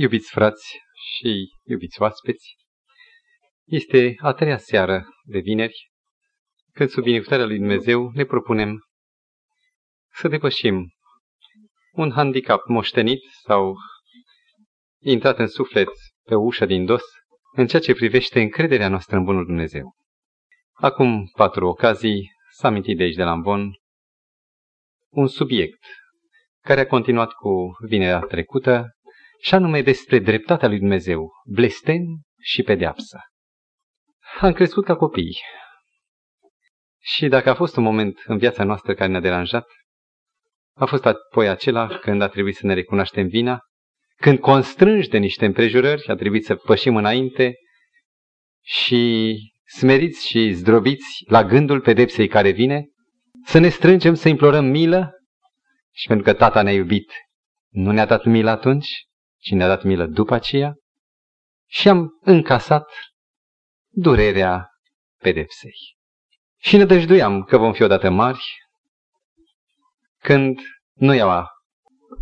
Iubiți frați și iubiți oaspeți, este a treia seară de vineri, când sub binecuvântarea lui Dumnezeu ne propunem să depășim un handicap moștenit sau intrat în suflet pe ușa din dos în ceea ce privește încrederea noastră în Bunul Dumnezeu. Acum patru ocazii s-a amintit de aici de la Ambon un subiect care a continuat cu vinerea trecută și anume despre dreptatea lui Dumnezeu, blestem și pedeapsă. Am crescut ca copii și dacă a fost un moment în viața noastră care ne-a deranjat, a fost apoi acela când a trebuit să ne recunoaștem vina, când constrângi de niște împrejurări, a trebuit să pășim înainte și smeriți și zdrobiți la gândul pedepsei care vine, să ne strângem, să implorăm milă și pentru că tata ne-a iubit, nu ne-a dat milă atunci, ci ne-a dat milă după aceea și am încasat durerea pedepsei. Și ne dăjduiam că vom fi odată mari, când nu iau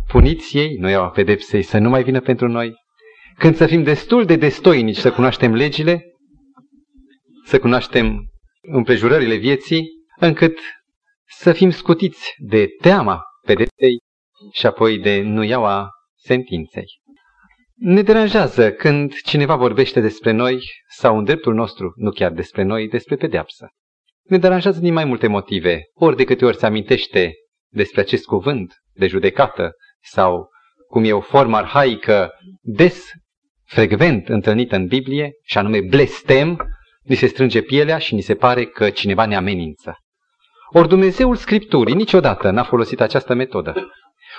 puniției, nu iau pedepsei să nu mai vină pentru noi, când să fim destul de destoinici să cunoaștem legile, să cunoaștem împrejurările vieții, încât să fim scutiți de teama pedepsei și apoi de nuiaua sentinței. Ne deranjează când cineva vorbește despre noi sau în dreptul nostru, nu chiar despre noi, despre pedeapsă. Ne deranjează din mai multe motive. Ori de câte ori se amintește despre acest cuvânt de judecată sau cum e o formă arhaică des frecvent întâlnită în Biblie, și anume blestem, ni se strânge pielea și ni se pare că cineva ne amenință. Ori Dumnezeul Scripturii niciodată n-a folosit această metodă.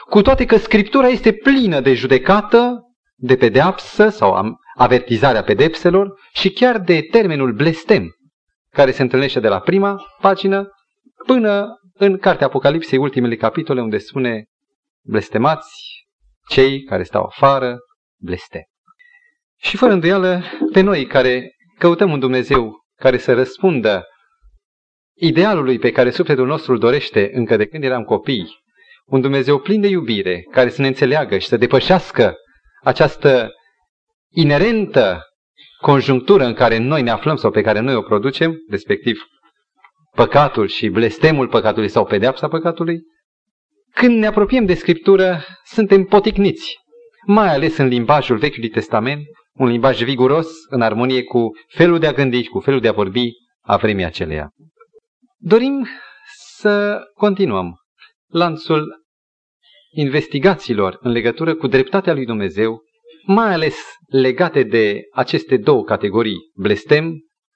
Cu toate că Scriptura este plină de judecată, de pedeapsă sau avertizarea pedepselor și chiar de termenul blestem, care se întâlnește de la prima pagină până în Cartea Apocalipsei, ultimele capitole, unde spune blestemați cei care stau afară, blestem. Și fără îndoială, pe noi care căutăm un Dumnezeu care să răspundă idealului pe care sufletul nostru îl dorește încă de când eram copii, un Dumnezeu plin de iubire, care să ne înțeleagă și să depășească această inerentă conjunctură în care noi ne aflăm sau pe care noi o producem, respectiv păcatul și blestemul păcatului sau pedeapsa păcatului, când ne apropiem de Scriptură, suntem poticniți, mai ales în limbajul Vechiului Testament, un limbaj viguros, în armonie cu felul de a gândi și cu felul de a vorbi a vremii aceleia. Dorim să continuăm lanțul investigațiilor în legătură cu dreptatea lui Dumnezeu, mai ales legate de aceste două categorii, blestem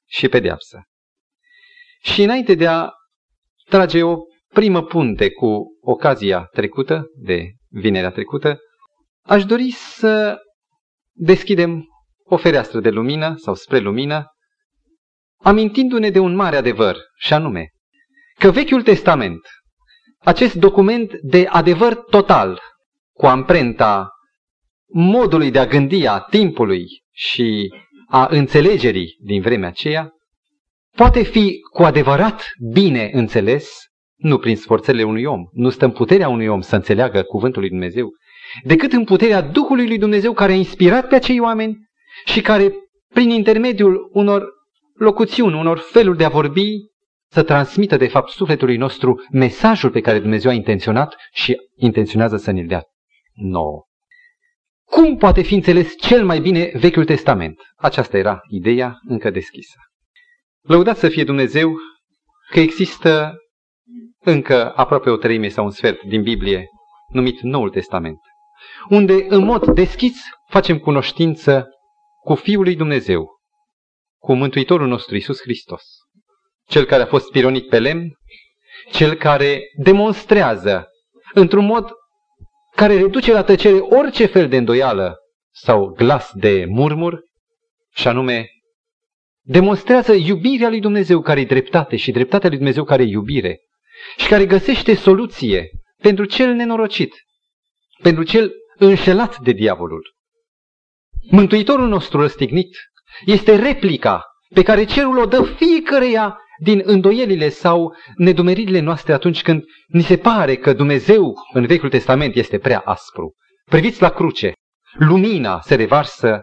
și pedeapsă. Și înainte de a trage o primă punte cu ocazia trecută, de vinerea trecută, aș dori să deschidem o fereastră de lumină sau spre lumină, amintindu-ne de un mare adevăr, și anume că Vechiul Testament, acest document de adevăr total, cu amprenta modului de a gândi a timpului și a înțelegerii din vremea aceea, poate fi cu adevărat bine înțeles, nu prin sforțele unui om, nu stă în puterea unui om să înțeleagă cuvântul lui Dumnezeu, decât în puterea Duhului lui Dumnezeu care a inspirat pe acei oameni și care, prin intermediul unor locuțiuni, unor feluri de a vorbi, să transmită de fapt sufletului nostru mesajul pe care Dumnezeu a intenționat și intenționează să ne-l dea nouă. Cum poate fi înțeles cel mai bine Vechiul Testament? Aceasta era ideea încă deschisă. Lăudați să fie Dumnezeu că există încă aproape o treime sau un sfert din Biblie numit Noul Testament, unde în mod deschis facem cunoștință cu Fiul lui Dumnezeu, cu Mântuitorul nostru Isus Hristos, cel care a fost spironit pe lemn, cel care demonstrează într-un mod care reduce la tăcere orice fel de îndoială sau glas de murmur, și anume demonstrează iubirea lui Dumnezeu care e dreptate și dreptatea lui Dumnezeu care e iubire și care găsește soluție pentru cel nenorocit, pentru cel înșelat de diavolul. Mântuitorul nostru răstignit este replica pe care cerul o dă fiecăreia din îndoielile sau nedumeririle noastre atunci când ni se pare că Dumnezeu în Vechiul Testament este prea aspru. Priviți la cruce. lumina se revarsă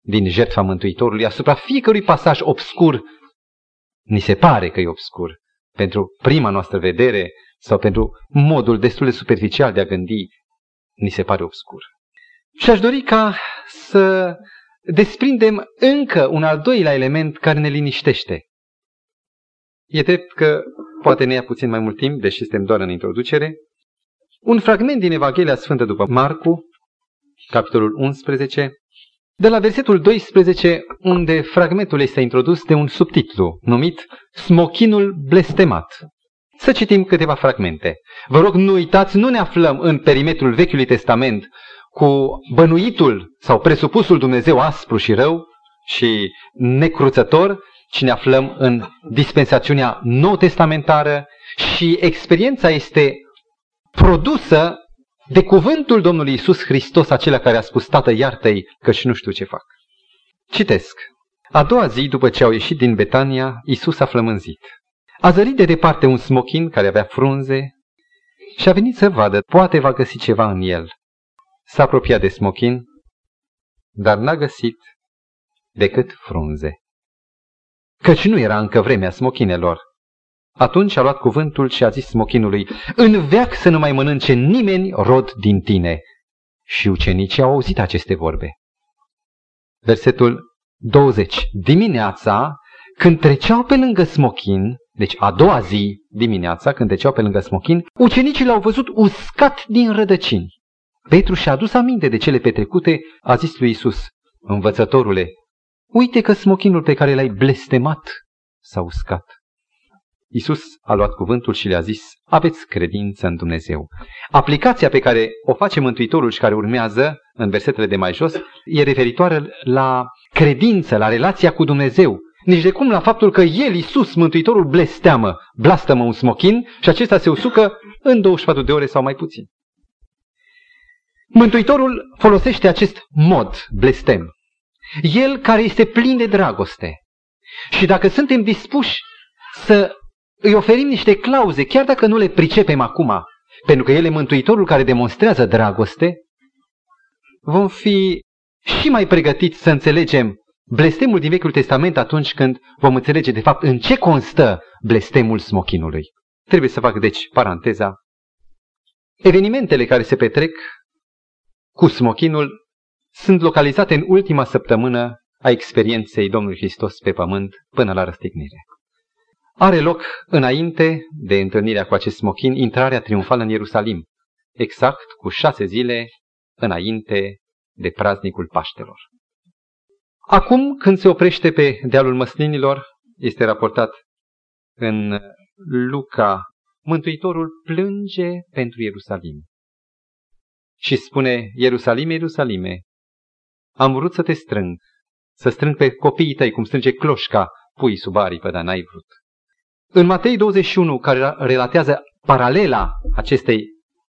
din jertfa Mântuitorului asupra fiecărui pasaj obscur. Ni se pare că e obscur. Pentru prima noastră vedere sau pentru modul destul de superficial de a gândi, ni se pare obscur. Și aș dori ca să desprindem încă un al doilea element care ne liniștește. E drept că poate ne ia puțin mai mult timp, deși suntem doar în introducere. Un fragment din Evanghelia Sfântă după Marcu, capitolul 11, de la versetul 12, unde fragmentul este introdus de un subtitlu numit Smochinul blestemat. Să citim câteva fragmente. Vă rog, nu uitați, nu ne aflăm în perimetrul Vechiului Testament cu bănuitul sau presupusul Dumnezeu aspru și rău și necruțător, ci ne aflăm în dispensațiunea nou testamentară și experiența este produsă de cuvântul Domnului Isus Hristos, acela care a spus, Tată, iartă-i, și nu știu ce fac. Citesc. A doua zi, după ce au ieșit din Betania, Isus a flămânzit. A zărit de departe un smochin care avea frunze și a venit să vadă, poate va găsi ceva în el. S-a apropiat de smochin, dar n-a găsit decât frunze. Căci nu era încă vremea smochinelor. Atunci a luat cuvântul și a zis smochinului, în veac să nu mai mănânce nimeni rod din tine. Și ucenicii au auzit aceste vorbe. Versetul 20. Dimineața, când treceau pe lângă smochin, deci a doua zi dimineața, când treceau pe lângă smochin, ucenicii l-au văzut uscat din rădăcini. Petru și-a adus aminte de cele petrecute, a zis lui Isus, învățătorule, uite că smochinul pe care l-ai blestemat s-a uscat. Isus a luat cuvântul și le-a zis, aveți credință în Dumnezeu. Aplicația pe care o face Mântuitorul și care urmează în versetele de mai jos e referitoare la credință, la relația cu Dumnezeu. Nici de cum la faptul că El, Isus, Mântuitorul, blesteamă, blastămă un smochin și acesta se usucă în 24 de ore sau mai puțin. Mântuitorul folosește acest mod, blestem. El care este plin de dragoste. Și dacă suntem dispuși să îi oferim niște clauze, chiar dacă nu le pricepem acum, pentru că El e Mântuitorul care demonstrează dragoste, vom fi și mai pregătiți să înțelegem blestemul din Vechiul Testament atunci când vom înțelege de fapt în ce constă blestemul smochinului. Trebuie să fac deci paranteza. Evenimentele care se petrec cu smochinul sunt localizate în ultima săptămână a experienței Domnului Hristos pe pământ până la răstignire. Are loc înainte de întâlnirea cu acest smochin intrarea triumfală în Ierusalim, exact cu șase zile înainte de praznicul Paștelor. Acum, când se oprește pe dealul măslinilor, este raportat în Luca, Mântuitorul plânge pentru Ierusalim. Și spune, Ierusalime, Ierusalime, am vrut să te strâng, să strâng pe copiii tăi, cum strânge cloșca pui sub aripă, dar n-ai vrut. În Matei 21, care relatează paralela acestei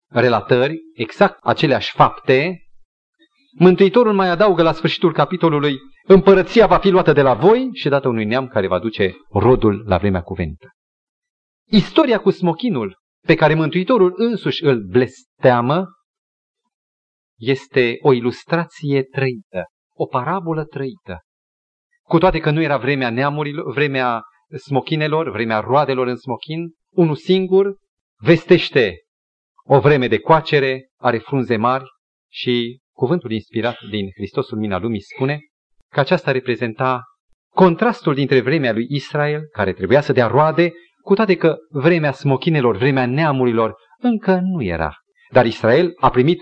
relatări, exact aceleași fapte, Mântuitorul mai adaugă la sfârșitul capitolului, împărăția va fi luată de la voi și dată unui neam care va duce rodul la vremea cuventă. Istoria cu smochinul, pe care Mântuitorul însuși îl blesteamă, este o ilustrație trăită, o parabolă trăită. Cu toate că nu era vremea neamurilor, vremea smochinelor, vremea roadelor în smochin, unul singur vestește o vreme de coacere, are frunze mari și cuvântul inspirat din Hristosul Mina Lumii spune că aceasta reprezenta contrastul dintre vremea lui Israel, care trebuia să dea roade, cu toate că vremea smochinelor, vremea neamurilor, încă nu era. Dar Israel a primit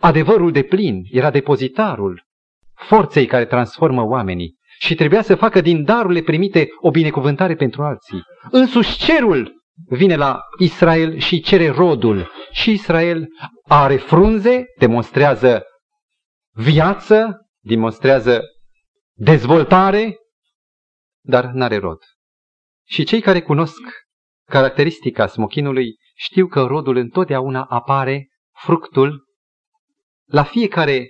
adevărul de plin, era depozitarul forței care transformă oamenii și trebuia să facă din darurile primite o binecuvântare pentru alții. Însuși cerul vine la Israel și cere rodul. Și Israel are frunze, demonstrează viață, demonstrează dezvoltare, dar n-are rod. Și cei care cunosc caracteristica smochinului știu că rodul întotdeauna apare, fructul, la fiecare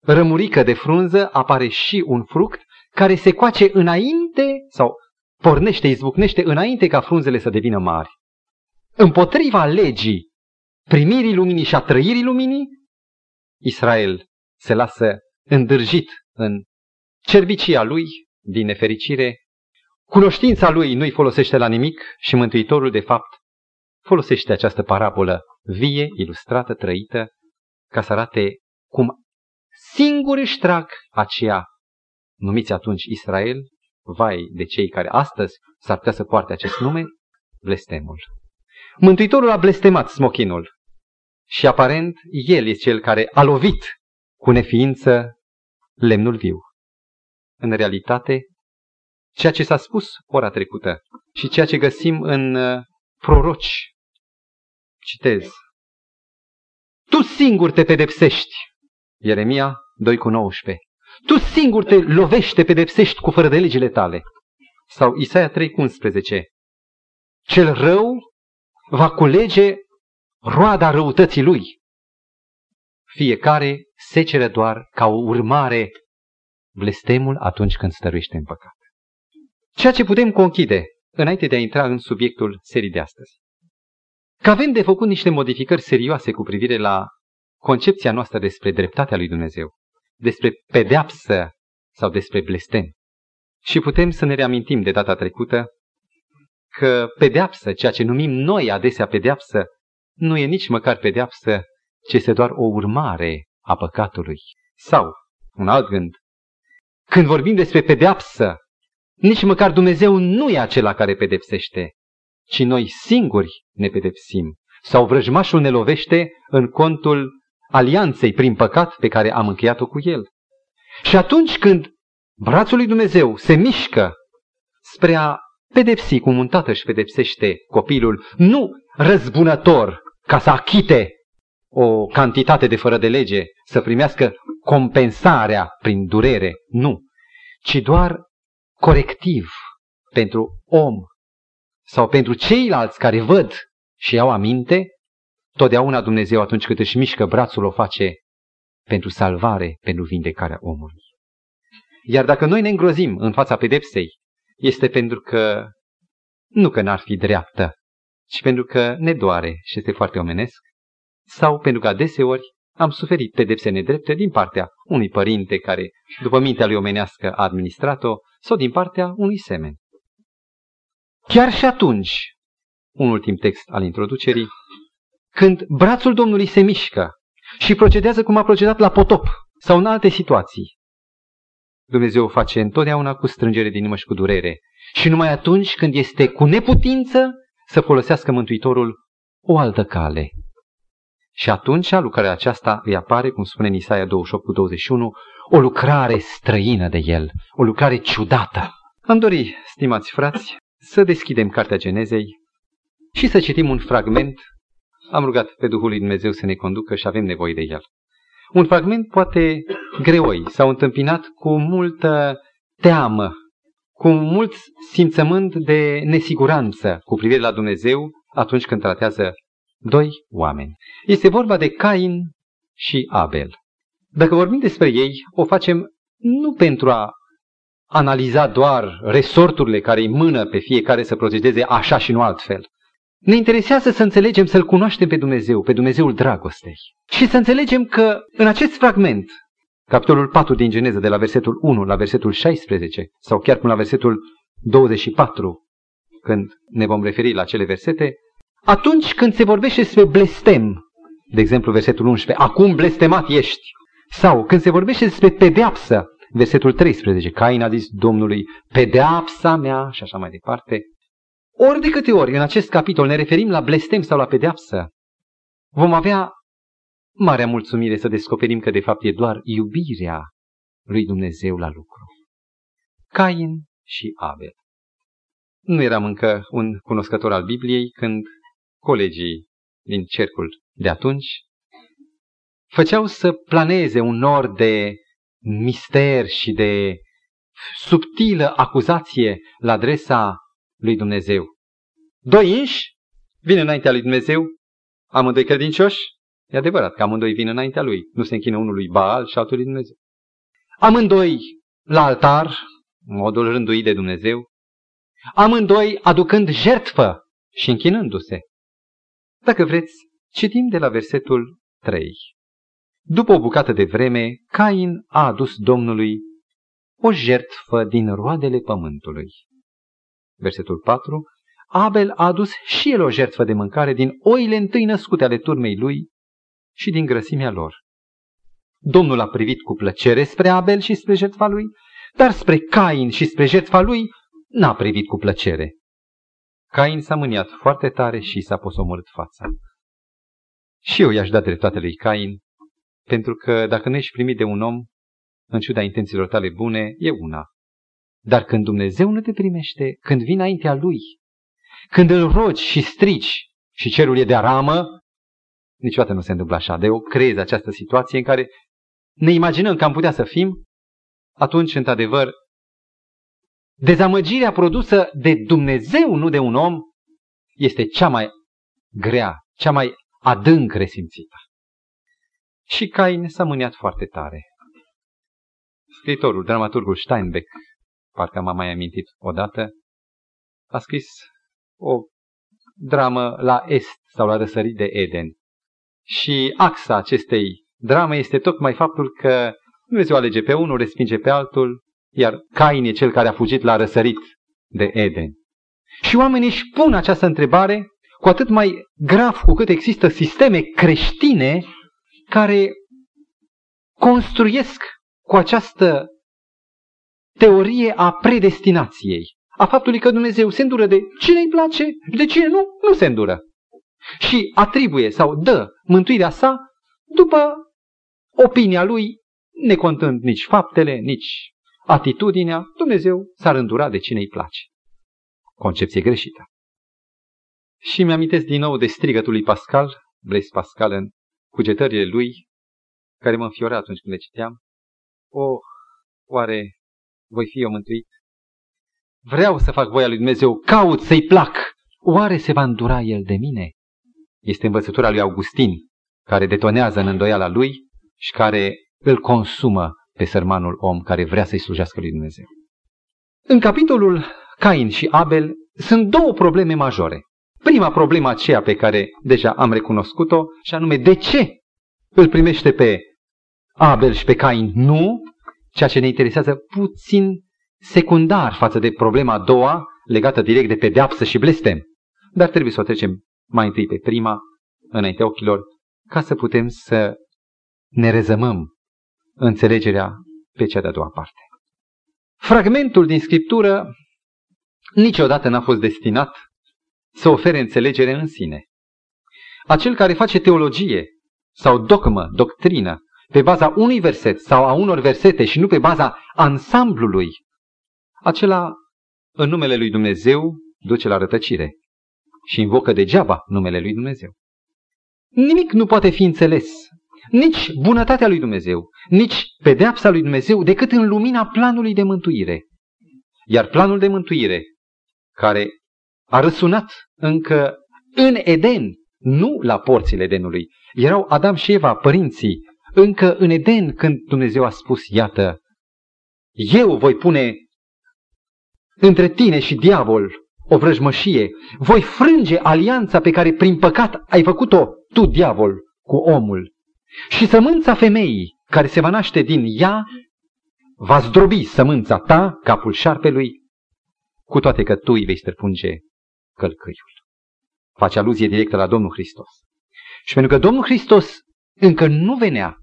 rămurică de frunză apare și un fruct care se coace înainte sau pornește, izbucnește înainte ca frunzele să devină mari. Împotriva legii primirii luminii și a trăirii luminii, Israel se lasă îndârjit în cerbicia lui, din nefericire, cunoștința lui nu-i folosește la nimic și Mântuitorul, de fapt, folosește această parabolă vie, ilustrată, trăită, ca să arate cum singur își trag aceea, numiți atunci Israel, vai de cei care astăzi s-ar putea să poarte acest nume, blestemul. Mântuitorul a blestemat smochinul și aparent el este cel care a lovit cu neființă lemnul viu. În realitate, ceea ce s-a spus ora trecută și ceea ce găsim în uh, proroci, citez, tu singur te pedepsești, Ieremia 2 cu 19, tu singur te lovești, te pedepsești cu fără de legile tale. Sau Isaia 3 cu 11, cel rău va culege roada răutății lui. Fiecare secere doar ca o urmare blestemul atunci când stăruiește în păcat. Ceea ce putem conchide, înainte de a intra în subiectul serii de astăzi, că avem de făcut niște modificări serioase cu privire la concepția noastră despre dreptatea lui Dumnezeu, despre pedeapsă sau despre blestem. Și putem să ne reamintim de data trecută că pedeapsă, ceea ce numim noi adesea pedeapsă, nu e nici măcar pedeapsă, ci este doar o urmare a păcatului. Sau, un alt gând, când vorbim despre pedeapsă, nici măcar Dumnezeu nu e acela care pedepsește, ci noi singuri ne pedepsim. Sau vrăjmașul ne lovește în contul alianței prin păcat pe care am încheiat-o cu el. Și atunci când brațul lui Dumnezeu se mișcă spre a pedepsi cum un tată își pedepsește copilul, nu răzbunător ca să achite o cantitate de fără de lege, să primească compensarea prin durere, nu, ci doar corectiv pentru om sau pentru ceilalți care văd și iau aminte, totdeauna Dumnezeu atunci când își mișcă brațul o face pentru salvare, pentru vindecarea omului. Iar dacă noi ne îngrozim în fața pedepsei, este pentru că nu că n-ar fi dreaptă, ci pentru că ne doare și este foarte omenesc, sau pentru că adeseori am suferit pedepse nedrepte din partea unui părinte care, după mintea lui omenească, a administrat-o, sau din partea unui semen. Chiar și atunci, un ultim text al introducerii, când brațul Domnului se mișcă și procedează cum a procedat la potop sau în alte situații, Dumnezeu o face întotdeauna cu strângere din inimă și cu durere. Și numai atunci când este cu neputință să folosească Mântuitorul o altă cale. Și atunci lucrarea aceasta îi apare, cum spune în Isaia 28 cu 21, o lucrare străină de el, o lucrare ciudată. Am dori, stimați frați, să deschidem Cartea Genezei și să citim un fragment. Am rugat pe Duhul lui Dumnezeu să ne conducă și avem nevoie de el. Un fragment poate greoi, s-au întâmpinat cu multă teamă, cu mult simțământ de nesiguranță cu privire la Dumnezeu atunci când tratează doi oameni. Este vorba de Cain și Abel. Dacă vorbim despre ei, o facem nu pentru a analiza doar resorturile care îi mână pe fiecare să procedeze așa și nu altfel. Ne interesează să înțelegem, să-L cunoaștem pe Dumnezeu, pe Dumnezeul dragostei. Și să înțelegem că în acest fragment, capitolul 4 din Geneză, de la versetul 1 la versetul 16, sau chiar până la versetul 24, când ne vom referi la cele versete, atunci când se vorbește despre blestem, de exemplu versetul 11, acum blestemat ești, sau când se vorbește despre pedeapsă, versetul 13, Cain a zis Domnului, pedeapsa mea și așa mai departe, ori de câte ori în acest capitol ne referim la blestem sau la pedeapsă, vom avea marea mulțumire să descoperim că de fapt e doar iubirea lui Dumnezeu la lucru. Cain și Abel. Nu eram încă un cunoscător al Bibliei când colegii din cercul de atunci făceau să planeze un nor de mister și de subtilă acuzație la adresa lui Dumnezeu. Doi inși vin înaintea lui Dumnezeu, amândoi credincioși, e adevărat că amândoi vin înaintea lui, nu se închină unul lui Baal și altul lui Dumnezeu. Amândoi la altar, modul rânduit de Dumnezeu, amândoi aducând jertfă și închinându-se. Dacă vreți, citim de la versetul 3. După o bucată de vreme, Cain a adus Domnului o jertfă din roadele pământului. Versetul 4. Abel a adus și el o jertfă de mâncare din oile întâi născute ale turmei lui și din grăsimea lor. Domnul a privit cu plăcere spre Abel și spre jertfa lui, dar spre Cain și spre jertfa lui n-a privit cu plăcere. Cain s-a mâniat foarte tare și s-a posomorât fața. Și eu i-aș da dreptate lui Cain, pentru că dacă nu ești primit de un om, în ciuda intențiilor tale bune, e una. Dar când Dumnezeu nu te primește, când vii înaintea Lui, când îl rogi și strici și cerul e de aramă, niciodată nu se întâmplă așa. De eu creez această situație în care ne imaginăm că am putea să fim, atunci, într-adevăr, dezamăgirea produsă de Dumnezeu, nu de un om, este cea mai grea, cea mai adânc resimțită. Și Cain s-a mâniat foarte tare. Scriitorul, dramaturgul Steinbeck, parcă m-a mai amintit odată, a scris o dramă la est sau la răsărit de Eden. Și axa acestei drame este tocmai faptul că Dumnezeu alege pe unul, respinge pe altul, iar Cain e cel care a fugit la răsărit de Eden. Și oamenii își pun această întrebare cu atât mai grav cu cât există sisteme creștine care construiesc cu această teorie a predestinației, a faptului că Dumnezeu se îndură de cine îi place, de cine nu, nu se îndură. Și atribuie sau dă mântuirea sa după opinia lui, necontând nici faptele, nici atitudinea, Dumnezeu s-ar îndura de cine îi place. Concepție greșită. Și mi-amintesc din nou de strigătul lui Pascal, Blaise Pascal în cugetările lui, care mă înfiora atunci când le citeam. O, oh, oare voi fi eu mântuit? Vreau să fac voia lui Dumnezeu, caut să-i plac. Oare se va îndura el de mine? Este învățătura lui Augustin, care detonează în îndoiala lui și care îl consumă pe sărmanul om care vrea să-i slujească lui Dumnezeu. În capitolul Cain și Abel sunt două probleme majore. Prima problemă aceea pe care deja am recunoscut-o și anume de ce îl primește pe Abel și pe Cain nu, ceea ce ne interesează puțin secundar față de problema a doua legată direct de pedeapsă și blestem. Dar trebuie să o trecem mai întâi pe prima, înaintea ochilor, ca să putem să ne rezămăm înțelegerea pe cea de-a doua parte. Fragmentul din Scriptură niciodată n-a fost destinat să ofere înțelegere în sine. Acel care face teologie sau dogmă, doctrină, pe baza unui verset sau a unor versete și nu pe baza ansamblului, acela în numele lui Dumnezeu duce la rătăcire și invocă degeaba numele lui Dumnezeu. Nimic nu poate fi înțeles, nici bunătatea lui Dumnezeu, nici pedeapsa lui Dumnezeu, decât în lumina planului de mântuire. Iar planul de mântuire, care a răsunat încă în Eden, nu la porțile Edenului, erau Adam și Eva, părinții, încă în Eden, când Dumnezeu a spus, iată, eu voi pune între tine și diavol o vrăjmășie, voi frânge alianța pe care prin păcat ai făcut-o tu, diavol, cu omul. Și sămânța femeii care se va naște din ea va zdrobi sămânța ta, capul șarpelui, cu toate că tu îi vei străpunge călcâiul. Face aluzie directă la Domnul Hristos. Și pentru că Domnul Hristos încă nu venea,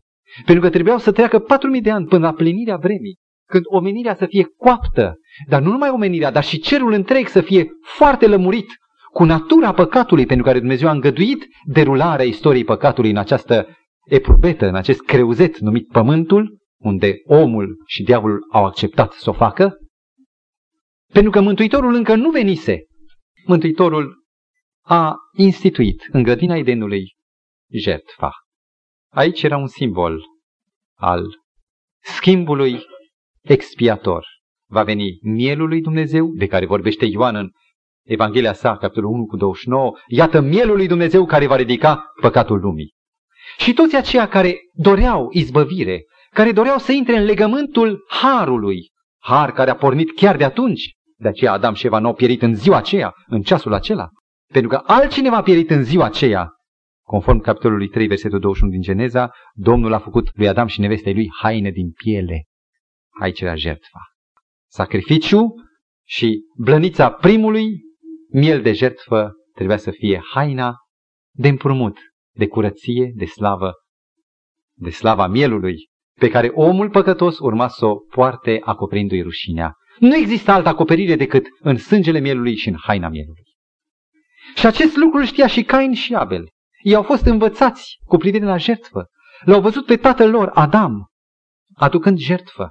pentru că trebuiau să treacă patru mii de ani până la plinirea vremii, când omenirea să fie coaptă, dar nu numai omenirea, dar și cerul întreg să fie foarte lămurit cu natura păcatului, pentru care Dumnezeu a îngăduit derularea istoriei păcatului în această eprubetă, în acest creuzet numit Pământul, unde omul și diavolul au acceptat să o facă, pentru că Mântuitorul încă nu venise. Mântuitorul a instituit în grădina Edenului jertfa. Aici era un simbol al schimbului expiator. Va veni mielul lui Dumnezeu, de care vorbește Ioan în Evanghelia sa, capitolul 1 cu 29, iată mielul lui Dumnezeu care va ridica păcatul lumii. Și toți aceia care doreau izbăvire, care doreau să intre în legământul harului, har care a pornit chiar de atunci, de aceea Adam și Eva nu au pierit în ziua aceea, în ceasul acela, pentru că altcineva a pierit în ziua aceea, Conform capitolului 3, versetul 21 din Geneza, Domnul a făcut lui Adam și nevestei lui haine din piele. Aici era jertfa. Sacrificiu și blănița primului miel de jertfă trebuia să fie haina de împrumut, de curăție, de slavă, de slava mielului, pe care omul păcătos urma să o poarte acoperindu-i rușinea. Nu există altă acoperire decât în sângele mielului și în haina mielului. Și acest lucru știa și Cain și Abel. Ei au fost învățați cu privire la jertfă. L-au văzut pe tatăl lor, Adam, aducând jertfă.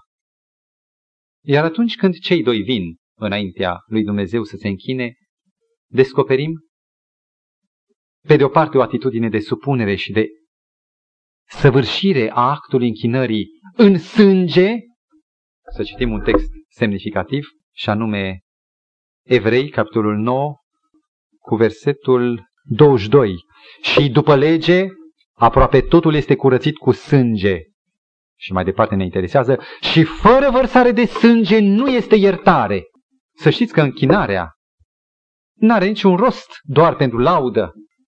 Iar atunci când cei doi vin înaintea lui Dumnezeu să se închine, descoperim pe de o parte o atitudine de supunere și de săvârșire a actului închinării în sânge, să citim un text semnificativ, și anume Evrei, capitolul 9, cu versetul 22. Și după lege, aproape totul este curățit cu sânge. Și mai departe ne interesează, și fără vărsare de sânge nu este iertare. Să știți că închinarea nu are niciun rost doar pentru laudă.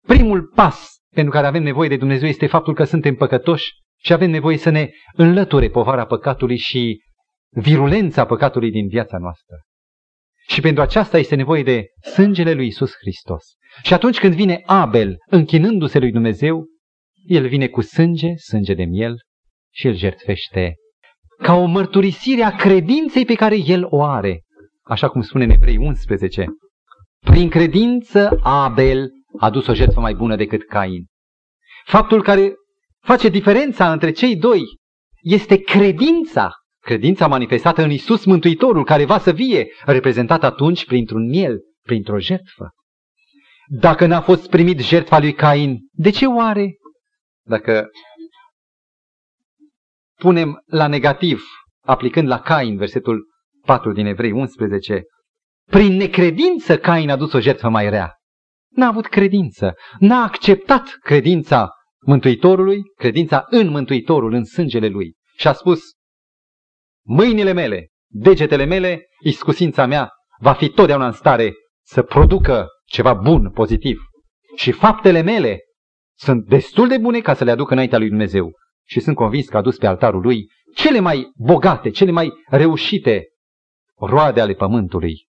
Primul pas pentru care avem nevoie de Dumnezeu este faptul că suntem păcătoși și avem nevoie să ne înlăture povara păcatului și virulența păcatului din viața noastră. Și pentru aceasta este nevoie de sângele lui Isus Hristos. Și atunci când vine Abel închinându-se lui Dumnezeu, el vine cu sânge, sânge de miel și îl jertfește ca o mărturisire a credinței pe care el o are. Așa cum spune în Evrei 11. Prin credință Abel a dus o jertfă mai bună decât Cain. Faptul care face diferența între cei doi este credința. Credința manifestată în Isus Mântuitorul, care va să vie, reprezentat atunci printr-un miel, printr-o jertfă. Dacă n-a fost primit jertfa lui Cain, de ce oare? Dacă punem la negativ, aplicând la Cain, versetul 4 din Evrei 11, prin necredință Cain a dus o jertfă mai rea. N-a avut credință, n-a acceptat credința Mântuitorului, credința în Mântuitorul, în sângele lui. Și a spus, mâinile mele, degetele mele, iscusința mea va fi totdeauna în stare să producă ceva bun, pozitiv. Și faptele mele sunt destul de bune ca să le aduc înaintea lui Dumnezeu. Și sunt convins că a dus pe altarul lui cele mai bogate, cele mai reușite roade ale pământului,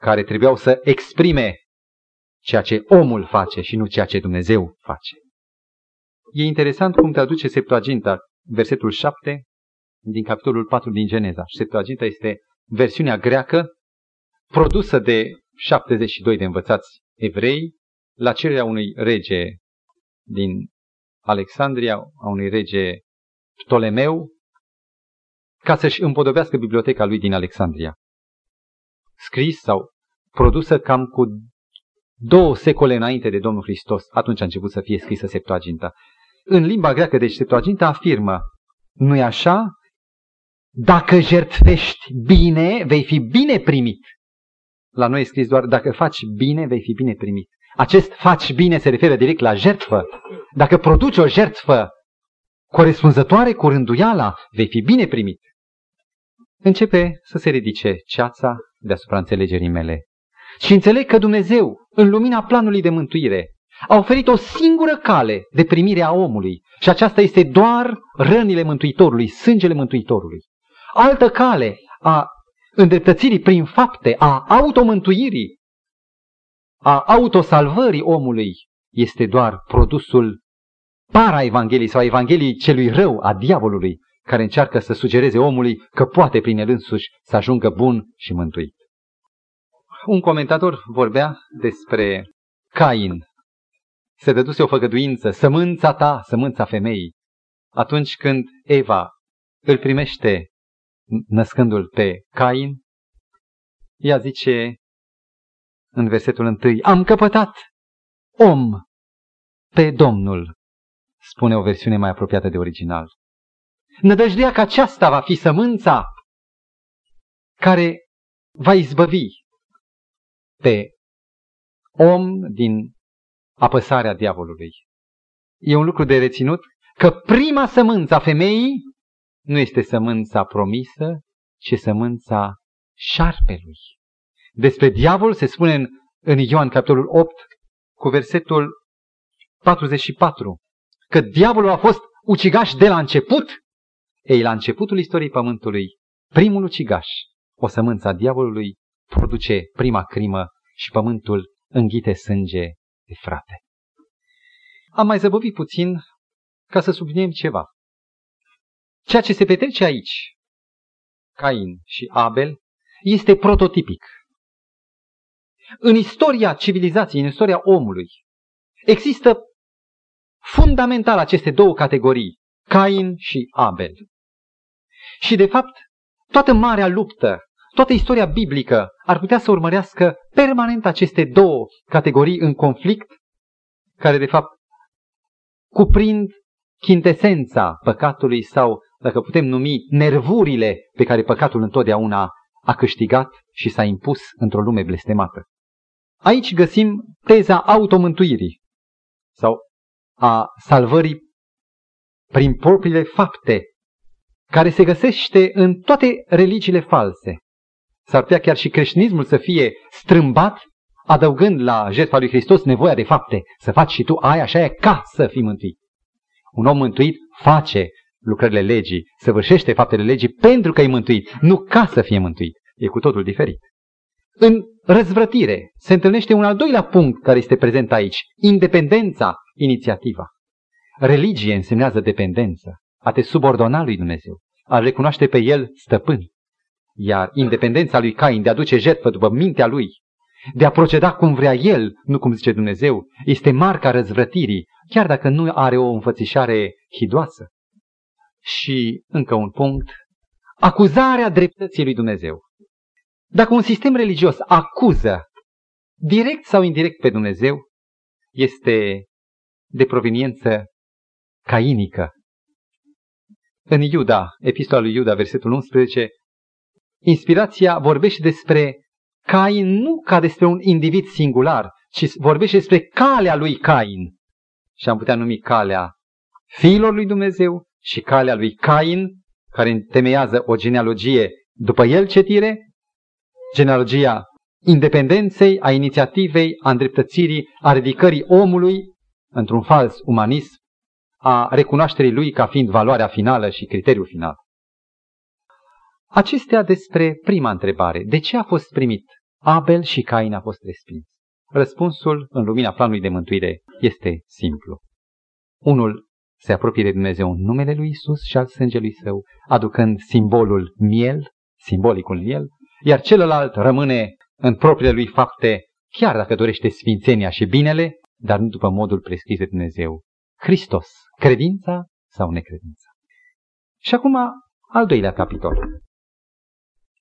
care trebuiau să exprime ceea ce omul face și nu ceea ce Dumnezeu face. E interesant cum traduce Septuaginta, versetul 7 din capitolul 4 din Geneza. Septuaginta este versiunea greacă produsă de 72 de învățați evrei la cererea unui rege din Alexandria, a unui rege Ptolemeu, ca să-și împodobească biblioteca lui din Alexandria. Scris sau produsă cam cu două secole înainte de Domnul Hristos, atunci a început să fie scrisă Septuaginta. În limba greacă, deci Septuaginta afirmă, nu-i așa? Dacă jertfești bine, vei fi bine primit. La noi e scris doar, dacă faci bine, vei fi bine primit. Acest faci bine se referă direct la jertfă. Dacă produci o jertfă corespunzătoare cu rânduiala, vei fi bine primit. Începe să se ridice ceața deasupra înțelegerii mele. Și înțeleg că Dumnezeu, în lumina planului de mântuire, a oferit o singură cale de primire a omului și aceasta este doar rănile Mântuitorului, sângele Mântuitorului. Altă cale a îndreptățirii prin fapte, a automântuirii, a autosalvării omului este doar produsul para-evangheliei sau evangheliei celui rău, a diavolului, care încearcă să sugereze omului că poate prin el însuși să ajungă bun și mântuit. Un comentator vorbea despre Cain. Se dăduse o făgăduință, sămânța ta, sămânța femeii. Atunci când Eva îl primește născându-l pe Cain, ea zice în versetul întâi, am căpătat om pe Domnul, spune o versiune mai apropiată de original. Nădăjdea că aceasta va fi sămânța care va izbăvi pe om din apăsarea diavolului. E un lucru de reținut că prima sămânță a femeii nu este sămânța promisă, ci sămânța șarpelui. Despre diavol se spune în, în Ioan capitolul 8 cu versetul 44, că diavolul a fost ucigaș de la început, ei, la începutul istoriei Pământului, primul ucigaș, o sămânță a diavolului, produce prima crimă și Pământul înghite sânge de frate. Am mai zăbovit puțin ca să subliniem ceva. Ceea ce se petrece aici, Cain și Abel, este prototipic. În istoria civilizației, în istoria omului, există fundamental aceste două categorii, Cain și Abel. Și de fapt, toată marea luptă, toată istoria biblică ar putea să urmărească permanent aceste două categorii în conflict, care de fapt cuprind chintesența păcatului sau, dacă putem numi, nervurile pe care păcatul întotdeauna a câștigat și s-a impus într-o lume blestemată. Aici găsim teza automântuirii sau a salvării prin propriile fapte, care se găsește în toate religiile false. S-ar putea chiar și creștinismul să fie strâmbat, adăugând la jertfa lui Hristos nevoia de fapte, să faci și tu aia și aia ca să fii mântuit. Un om mântuit face lucrările legii, săvârșește faptele legii pentru că e mântuit, nu ca să fie mântuit. E cu totul diferit. În răzvrătire se întâlnește un al doilea punct care este prezent aici, independența, inițiativa. Religie însemnează dependență, a te subordona lui Dumnezeu, a recunoaște pe El stăpân. Iar independența lui Cain de a duce jertfă după mintea lui, de a proceda cum vrea el, nu cum zice Dumnezeu, este marca răzvrătirii, chiar dacă nu are o înfățișare hidoasă. Și încă un punct, acuzarea dreptății lui Dumnezeu. Dacă un sistem religios acuză direct sau indirect pe Dumnezeu, este de proveniență cainică. În Iuda, epistola lui Iuda, versetul 11, inspirația vorbește despre Cain nu ca despre un individ singular, ci vorbește despre calea lui Cain. Și am putea numi calea fiilor lui Dumnezeu și calea lui Cain, care întemeiază o genealogie după el cetire, genealogia independenței, a inițiativei, a îndreptățirii, a ridicării omului într-un fals umanism, a recunoașterii lui ca fiind valoarea finală și criteriul final. Acestea despre prima întrebare. De ce a fost primit Abel și Cain a fost respins? Răspunsul, în lumina planului de mântuire, este simplu. Unul se apropie de Dumnezeu în numele lui Isus și al sângelui său, aducând simbolul miel, simbolicul miel, iar celălalt rămâne în propriile lui fapte, chiar dacă dorește sfințenia și binele, dar nu după modul prescris de Dumnezeu. Hristos, credința sau necredința. Și acum, al doilea capitol.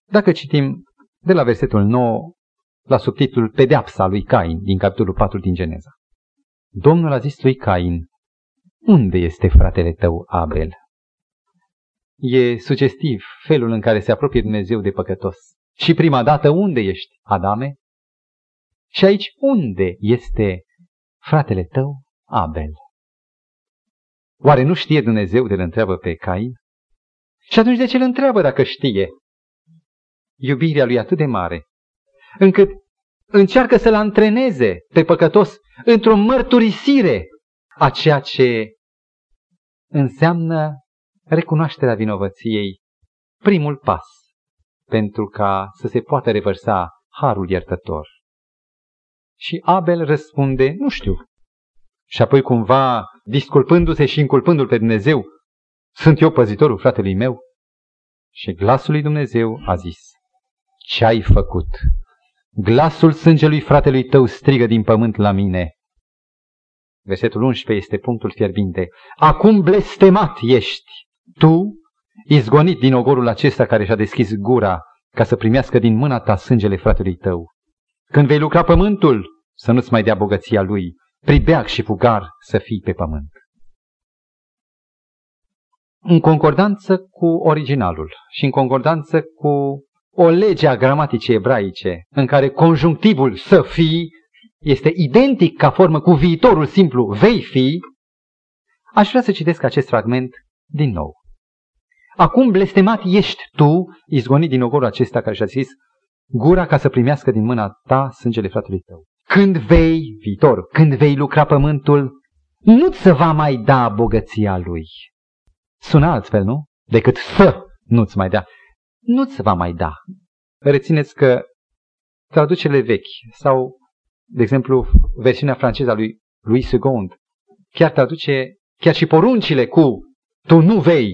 Dacă citim de la versetul 9 la subtitlul Pedeapsa lui Cain din capitolul 4 din Geneza. Domnul a zis lui Cain, unde este fratele tău Abel? E sugestiv felul în care se apropie Dumnezeu de păcătos. Și prima dată, unde ești, Adame? Și aici, unde este fratele tău, Abel? Oare nu știe Dumnezeu de-l întreabă pe Cain? Și atunci de ce îl întreabă dacă știe? Iubirea lui atât de mare, încât încearcă să-l antreneze pe păcătos într-o mărturisire a ceea ce înseamnă recunoașterea vinovăției, primul pas pentru ca să se poată revărsa harul iertător. Și Abel răspunde, nu știu. Și apoi cumva, disculpându-se și inculpându-l pe Dumnezeu, sunt eu păzitorul fratelui meu? Și glasul lui Dumnezeu a zis, ce ai făcut? Glasul sângelui fratelui tău strigă din pământ la mine. Versetul 11 este punctul fierbinte. Acum blestemat ești, tu, izgonit din ogorul acesta care și-a deschis gura ca să primească din mâna ta sângele fratelui tău. Când vei lucra pământul, să nu-ți mai dea bogăția lui, pribeag și fugar să fii pe pământ. În concordanță cu originalul și în concordanță cu o lege a gramaticii ebraice, în care conjunctivul să fii este identic ca formă cu viitorul simplu vei fi, aș vrea să citesc acest fragment din nou. Acum blestemat ești tu, izgonit din ogorul acesta care și-a zis, gura ca să primească din mâna ta sângele fratelui tău. Când vei, viitor, când vei lucra pământul, nu-ți va mai da bogăția lui. Sună altfel, nu? Decât să nu-ți mai dea. Nu-ți va mai da. Rețineți că traducerile vechi sau, de exemplu, versiunea franceză a lui Louis II chiar traduce chiar și poruncile cu tu nu vei,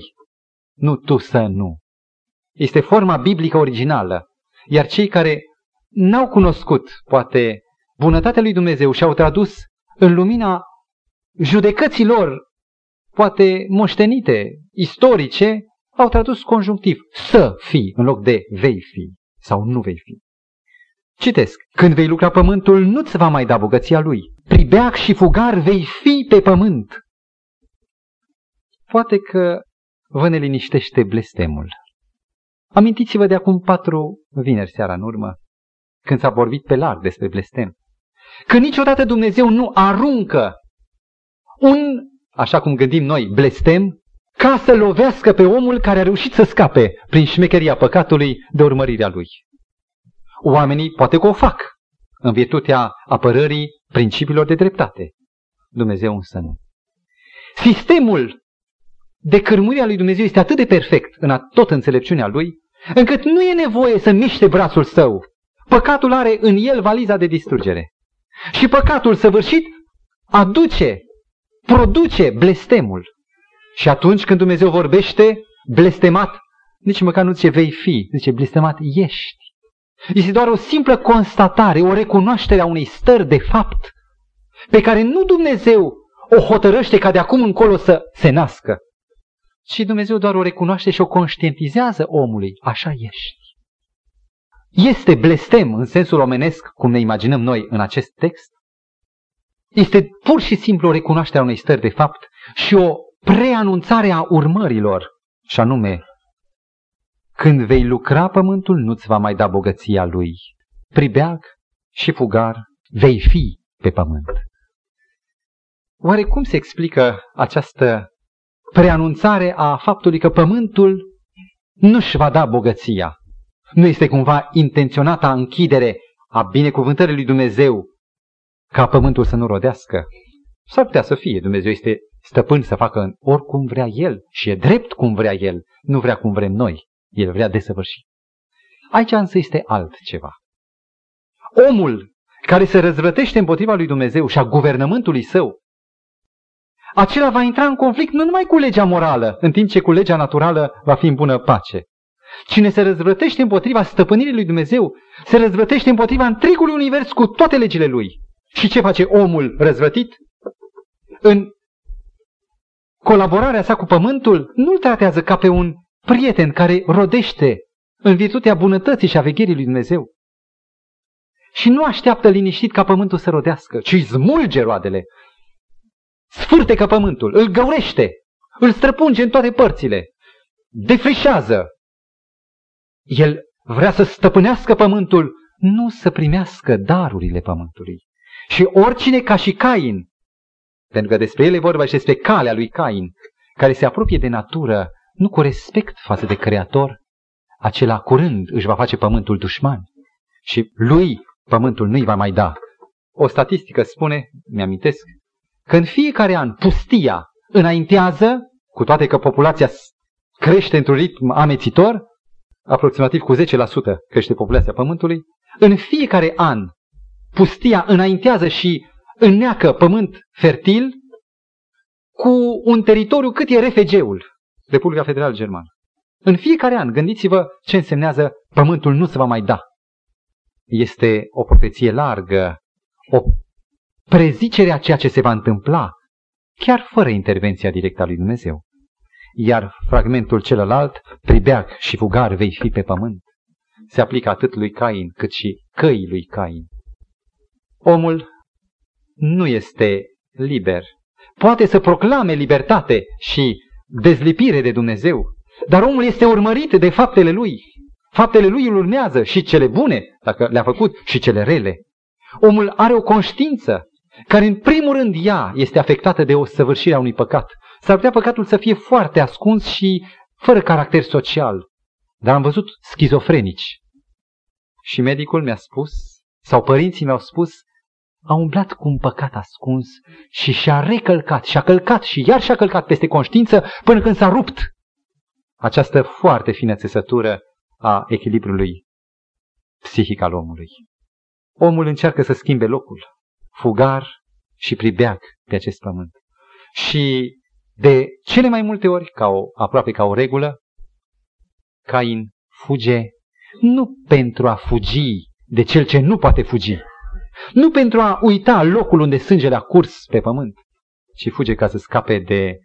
nu tu să nu. Este forma biblică originală. Iar cei care n-au cunoscut, poate, bunătatea lui Dumnezeu și au tradus în lumina judecăților, poate moștenite, istorice, au tradus conjunctiv să fi în loc de vei fi sau nu vei fi. Citesc, când vei lucra pământul, nu-ți va mai da bogăția lui. Pribeac și fugar vei fi pe pământ. Poate că vă ne liniștește blestemul. Amintiți-vă de acum patru vineri seara în urmă, când s-a vorbit pe larg despre blestem. Că niciodată Dumnezeu nu aruncă un, așa cum gândim noi, blestem, ca să lovească pe omul care a reușit să scape prin șmecheria păcatului de urmărirea lui. Oamenii poate că o fac în virtutea apărării principiilor de dreptate. Dumnezeu însă nu. Sistemul de cârmuirea lui Dumnezeu este atât de perfect în tot înțelepciunea lui, încât nu e nevoie să miște brațul său. Păcatul are în el valiza de distrugere. Și păcatul săvârșit aduce, produce blestemul. Și atunci când Dumnezeu vorbește, blestemat, nici măcar nu zice vei fi, zice blestemat ești. Este doar o simplă constatare, o recunoaștere a unei stări de fapt pe care nu Dumnezeu o hotărăște ca de acum încolo să se nască, ci Dumnezeu doar o recunoaște și o conștientizează omului. Așa ești. Este blestem în sensul omenesc, cum ne imaginăm noi în acest text? Este pur și simplu o recunoaștere a unei stări de fapt și o preanunțare a urmărilor, și anume, când vei lucra pământul, nu-ți va mai da bogăția lui. Pribeag și fugar vei fi pe pământ. Oare cum se explică această preanunțare a faptului că pământul nu-și va da bogăția. Nu este cumva intenționata închidere a binecuvântării lui Dumnezeu ca pământul să nu rodească? S-ar putea să fie. Dumnezeu este stăpân să facă oricum vrea El și e drept cum vrea El, nu vrea cum vrem noi. El vrea desăvârșit. Aici însă este altceva. Omul care se răzvrătește împotriva lui Dumnezeu și a guvernământului său acela va intra în conflict nu numai cu legea morală, în timp ce cu legea naturală va fi în bună pace. Cine se răzvrătește împotriva stăpânirii lui Dumnezeu, se răzvrătește împotriva întregului univers cu toate legile lui. Și ce face omul răzvrătit? În colaborarea sa cu pământul, nu-l tratează ca pe un prieten care rodește în virtutea bunătății și a vegherii lui Dumnezeu. Și nu așteaptă liniștit ca pământul să rodească, ci smulge roadele, sfârtecă pământul, îl găurește, îl străpunge în toate părțile, defrișează. El vrea să stăpânească pământul, nu să primească darurile pământului. Și oricine ca și Cain, pentru că despre el e vorba și despre calea lui Cain, care se apropie de natură, nu cu respect față de Creator, acela curând își va face pământul dușman și lui pământul nu-i va mai da. O statistică spune, mi-amintesc, că în fiecare an pustia înaintează, cu toate că populația crește într-un ritm amețitor, aproximativ cu 10% crește populația Pământului, în fiecare an pustia înaintează și înneacă pământ fertil cu un teritoriu cât e RFG-ul, Republica Federală Germană. În fiecare an, gândiți-vă ce însemnează pământul nu se va mai da. Este o profeție largă, o prezicerea ceea ce se va întâmpla, chiar fără intervenția directă a lui Dumnezeu. Iar fragmentul celălalt, pribeac și fugar vei fi pe pământ, se aplică atât lui Cain cât și căii lui Cain. Omul nu este liber. Poate să proclame libertate și dezlipire de Dumnezeu, dar omul este urmărit de faptele lui. Faptele lui îl urmează și cele bune, dacă le-a făcut, și cele rele. Omul are o conștiință care în primul rând ea este afectată de o săvârșire a unui păcat. S-ar putea păcatul să fie foarte ascuns și fără caracter social. Dar am văzut schizofrenici. Și medicul mi-a spus, sau părinții mi-au spus, a umblat cu un păcat ascuns și și-a recălcat, și-a călcat și iar și-a călcat peste conștiință până când s-a rupt această foarte fină țesătură a echilibrului psihic al omului. Omul încearcă să schimbe locul, fugar și pribeag pe acest pământ. Și de cele mai multe ori, ca o, aproape ca o regulă, Cain fuge nu pentru a fugi de cel ce nu poate fugi, nu pentru a uita locul unde sângele a curs pe pământ, ci fuge ca să scape de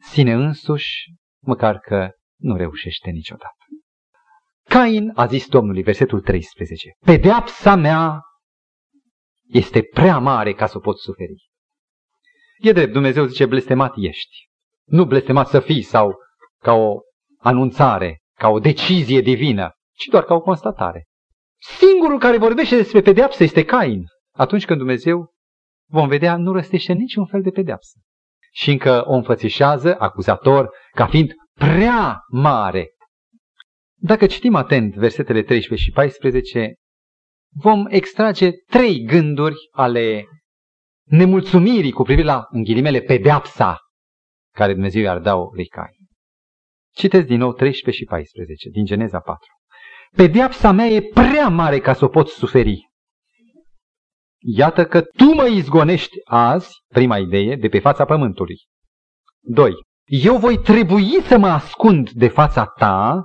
sine însuși, măcar că nu reușește niciodată. Cain a zis Domnului, versetul 13, Pedeapsa mea este prea mare ca să o pot suferi. E drept, Dumnezeu zice, blestemat ești. Nu blestemat să fii sau ca o anunțare, ca o decizie divină, ci doar ca o constatare. Singurul care vorbește despre pedeapsă este Cain. Atunci când Dumnezeu, vom vedea, nu răstește niciun fel de pedeapsă. Și încă o înfățișează, acuzator, ca fiind prea mare. Dacă citim atent versetele 13 și 14, vom extrage trei gânduri ale nemulțumirii cu privire la, în ghilimele, pedeapsa care Dumnezeu i-ar da lui Cain. Citesc din nou 13 și 14 din Geneza 4. Pedeapsa mea e prea mare ca să o pot suferi. Iată că tu mă izgonești azi, prima idee, de pe fața pământului. 2. Eu voi trebui să mă ascund de fața ta.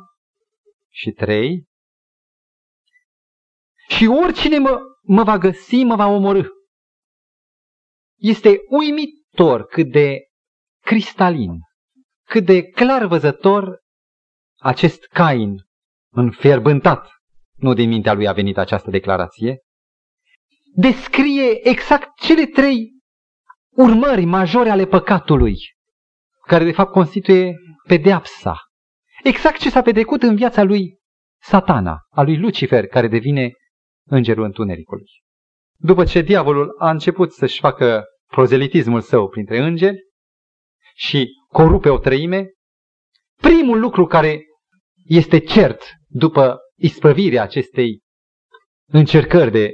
Și 3. Și oricine mă, mă va găsi, mă va omorâ. Este uimitor cât de cristalin, cât de clar văzător acest Cain înfierbântat, nu din mintea lui a venit această declarație, descrie exact cele trei urmări majore ale păcatului, care de fapt constituie pedeapsa. Exact ce s-a petrecut în viața lui satana, a lui Lucifer, care devine îngerul întunericului. După ce diavolul a început să-și facă prozelitismul său printre îngeri și corupe o treime, primul lucru care este cert după isprăvirea acestei încercări de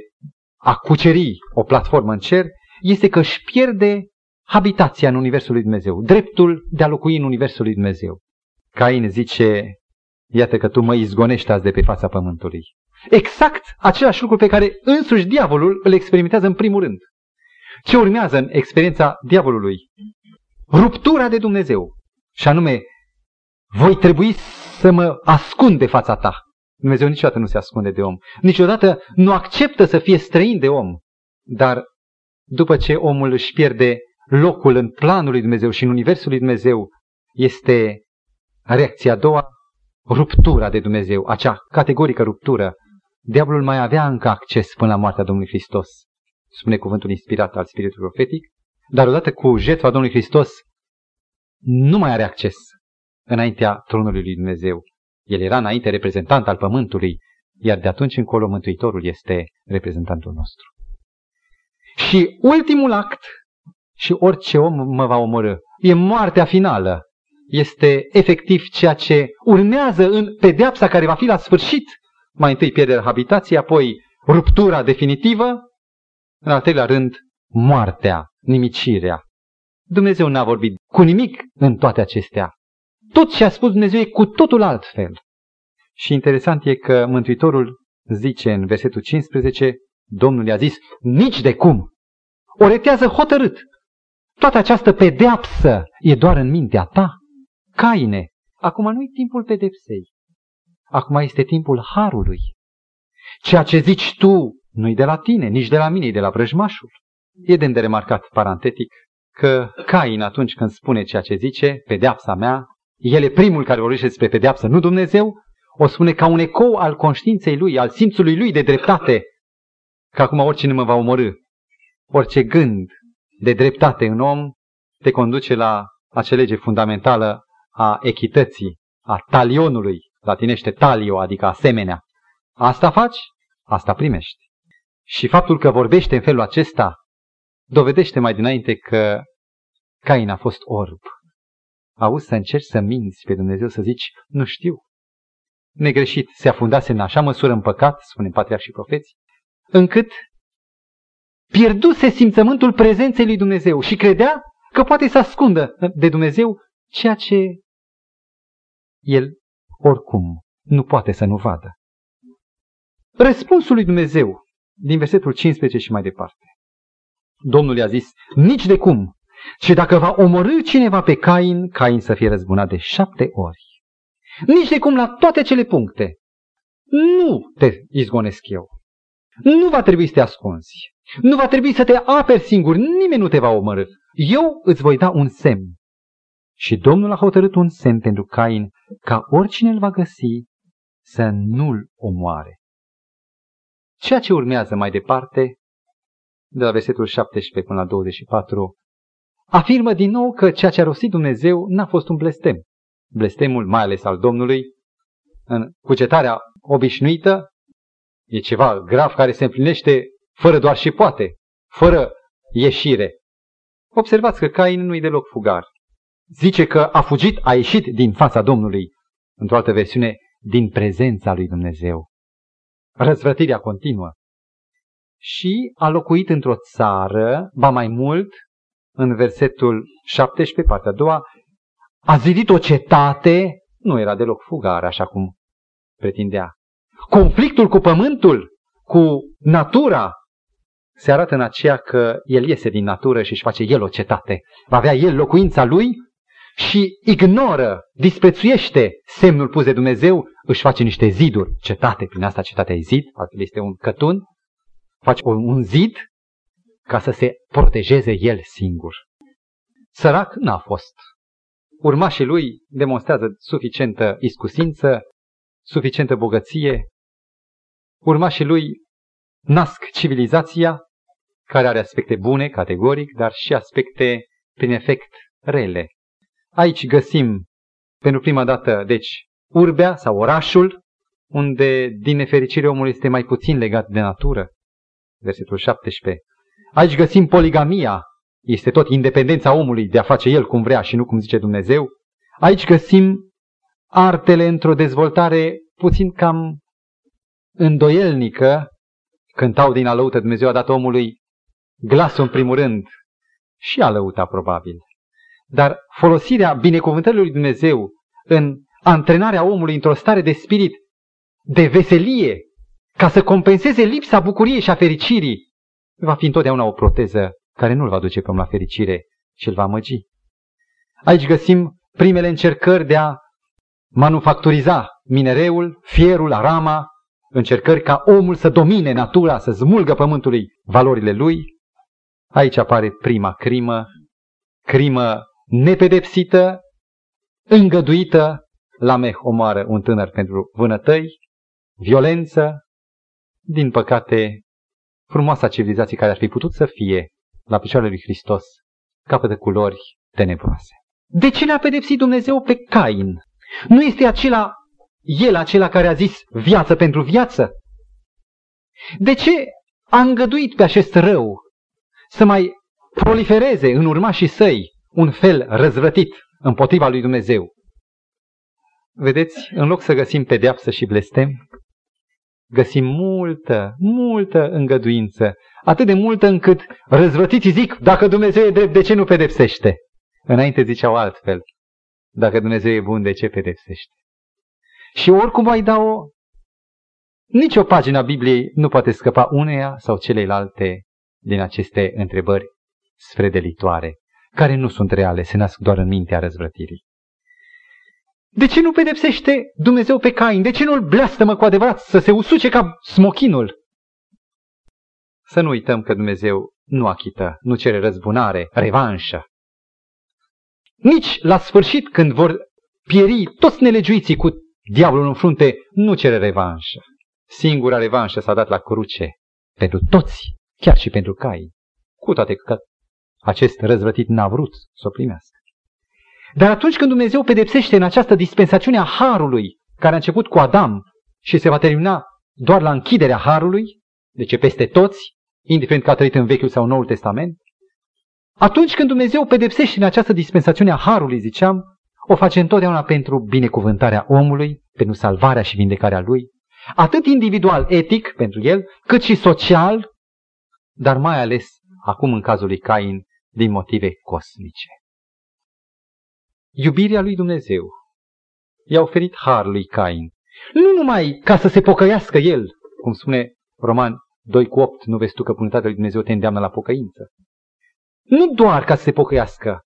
a cuceri o platformă în cer, este că își pierde habitația în Universul lui Dumnezeu, dreptul de a locui în Universul lui Dumnezeu. Cain zice, iată că tu mă izgonești azi de pe fața pământului. Exact același lucru pe care însuși diavolul îl experimentează în primul rând. Ce urmează în experiența diavolului? Ruptura de Dumnezeu. Și anume, voi trebui să mă ascund de fața ta. Dumnezeu niciodată nu se ascunde de om. Niciodată nu acceptă să fie străin de om. Dar după ce omul își pierde locul în planul lui Dumnezeu și în universul lui Dumnezeu, este reacția a doua, ruptura de Dumnezeu, acea categorică ruptură. Diavolul mai avea încă acces până la moartea Domnului Hristos, spune cuvântul inspirat al Spiritului Profetic, dar odată cu jertfa Domnului Hristos nu mai are acces înaintea tronului lui Dumnezeu. El era înainte reprezentant al pământului, iar de atunci încolo Mântuitorul este reprezentantul nostru. Și ultimul act, și orice om mă va omorâ, e moartea finală. Este efectiv ceea ce urmează în pedeapsa care va fi la sfârșit. Mai întâi pierderea habitației, apoi ruptura definitivă, în al treilea rând moartea, nimicirea. Dumnezeu n-a vorbit cu nimic în toate acestea. Tot ce a spus Dumnezeu e cu totul altfel. Și interesant e că Mântuitorul zice în versetul 15, Domnul i-a zis, nici de cum. O retează hotărât. Toată această pedeapsă e doar în mintea ta. Caine, acum nu e timpul pedepsei. Acum este timpul harului. Ceea ce zici tu nu-i de la tine, nici de la mine, e de la vrăjmașul. E de remarcat parantetic că Cain atunci când spune ceea ce zice, pedeapsa mea, el e primul care vorbește despre pedeapsă, nu Dumnezeu, o spune ca un ecou al conștiinței lui, al simțului lui de dreptate, că acum oricine mă va omorâ, orice gând de dreptate în om te conduce la acea lege fundamentală a echității, a talionului, latinește talio, adică asemenea. Asta faci, asta primești. Și faptul că vorbește în felul acesta dovedește mai dinainte că Cain a fost orb. Auzi să încerci să minți pe Dumnezeu, să zici, nu știu. Negreșit se afundase în așa măsură în păcat, spune patriarh și profeți, încât pierduse simțământul prezenței lui Dumnezeu și credea că poate să ascundă de Dumnezeu ceea ce el oricum nu poate să nu vadă. Răspunsul lui Dumnezeu din versetul 15 și mai departe. Domnul i-a zis, nici de cum, și dacă va omorâ cineva pe Cain, Cain să fie răzbunat de șapte ori. Nici de cum la toate cele puncte. Nu te izgonesc eu. Nu va trebui să te ascunzi. Nu va trebui să te aperi singur. Nimeni nu te va omorâ. Eu îți voi da un semn. Și Domnul a hotărât un semn pentru Cain ca oricine îl va găsi să nu-l omoare. Ceea ce urmează mai departe, de la versetul 17 până la 24, afirmă din nou că ceea ce a rostit Dumnezeu n-a fost un blestem. Blestemul, mai ales al Domnului, în cugetarea obișnuită, e ceva grav care se împlinește fără doar și poate, fără ieșire. Observați că Cain nu-i deloc fugar. Zice că a fugit, a ieșit din fața Domnului. Într-o altă versiune, din prezența lui Dumnezeu. Răzvrătirea continuă. Și a locuit într-o țară, ba mai mult, în versetul 17, partea a doua, a zidit o cetate, nu era deloc fugar, așa cum pretindea. Conflictul cu pământul, cu natura, se arată în aceea că el iese din natură și își face el o cetate. Va avea el locuința lui? Și ignoră, disprețuiește semnul pus de Dumnezeu, își face niște ziduri, cetate, prin asta cetatea e zid, altfel este un cătun, face un zid ca să se protejeze el singur. Sărac n-a fost. Urmașii lui demonstrează suficientă iscusință, suficientă bogăție. Urmașii lui nasc civilizația, care are aspecte bune, categoric, dar și aspecte, prin efect, rele. Aici găsim, pentru prima dată, deci, urbea sau orașul, unde, din nefericire, omul este mai puțin legat de natură. Versetul 17. Aici găsim poligamia, este tot independența omului de a face el cum vrea și nu cum zice Dumnezeu. Aici găsim artele într-o dezvoltare puțin cam îndoielnică, cântau din alăută Dumnezeu a dat omului glasul în primul rând și alăuta probabil. Dar folosirea binecuvântării lui Dumnezeu în antrenarea omului într-o stare de spirit, de veselie, ca să compenseze lipsa bucuriei și a fericirii, va fi întotdeauna o proteză care nu-l va duce pe om la fericire, ci îl va măgi. Aici găsim primele încercări de a manufacturiza minereul, fierul, arama, încercări ca omul să domine natura, să smulgă pământului valorile lui. Aici apare prima crimă, crimă nepedepsită, îngăduită, Lameh omoară un tânăr pentru vânătăi, violență, din păcate, frumoasa civilizație care ar fi putut să fie la picioarele lui Hristos, capătă culori tenebroase. De ce l-a pedepsit Dumnezeu pe Cain? Nu este acela, el acela care a zis viață pentru viață? De ce a îngăduit pe acest rău să mai prolifereze în urmașii săi un fel răzvrătit împotriva lui Dumnezeu? Vedeți, în loc să găsim pedeapsă și blestem, găsim multă, multă îngăduință, atât de multă încât răzvrătiții zic, dacă Dumnezeu e drept, de ce nu pedepsește? Înainte ziceau altfel, dacă Dumnezeu e bun, de ce pedepsește? Și oricum ai da-o, nici o pagină a Bibliei nu poate scăpa uneia sau celelalte din aceste întrebări sfredelitoare, care nu sunt reale, se nasc doar în mintea răzvrătirii. De ce nu pedepsește Dumnezeu pe Cain? De ce nu-l blastămă cu adevărat să se usuce ca smochinul? Să nu uităm că Dumnezeu nu achită, nu cere răzbunare, revanșă. Nici la sfârșit, când vor pieri toți nelegiuiții cu diavolul în frunte, nu cere revanșă. Singura revanșă s-a dat la cruce pentru toți, chiar și pentru Cain. Cu toate că acest răzvrătit n-a vrut să o primească. Dar atunci când Dumnezeu pedepsește în această dispensațiune a Harului, care a început cu Adam și se va termina doar la închiderea Harului, deci peste toți, indiferent că a trăit în Vechiul sau Noul Testament, atunci când Dumnezeu pedepsește în această dispensațiune a Harului, ziceam, o face întotdeauna pentru binecuvântarea omului, pentru salvarea și vindecarea lui, atât individual, etic, pentru el, cât și social, dar mai ales, acum în cazul lui Cain, din motive cosmice. Iubirea lui Dumnezeu i-a oferit har lui Cain, nu numai ca să se pocăiască el, cum spune Roman 2 cu 8, nu vezi tu că bunătatea lui Dumnezeu te îndeamnă la pocăință. Nu doar ca să se pocăiască.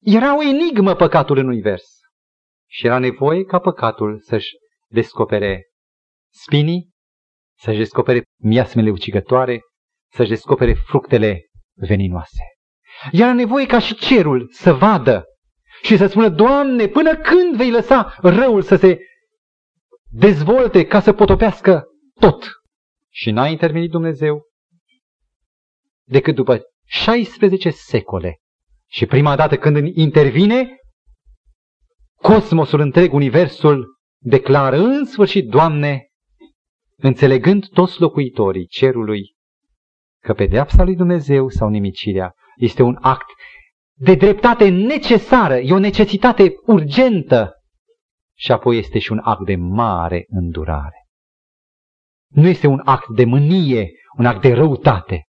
Era o enigmă păcatul în univers. Și era nevoie ca păcatul să-și descopere spinii, să-și descopere miasmele ucigătoare, să-și descopere fructele veninoase. Era nevoie ca și cerul să vadă și să spună, Doamne, până când vei lăsa răul să se dezvolte ca să potopească tot? Și n-a intervenit Dumnezeu decât după 16 secole. Și prima dată când intervine, cosmosul întreg, universul, declară în sfârșit, Doamne, înțelegând toți locuitorii cerului, că pedeapsa lui Dumnezeu sau nimicirea este un act de dreptate necesară, e o necesitate urgentă și apoi este și un act de mare îndurare. Nu este un act de mânie, un act de răutate.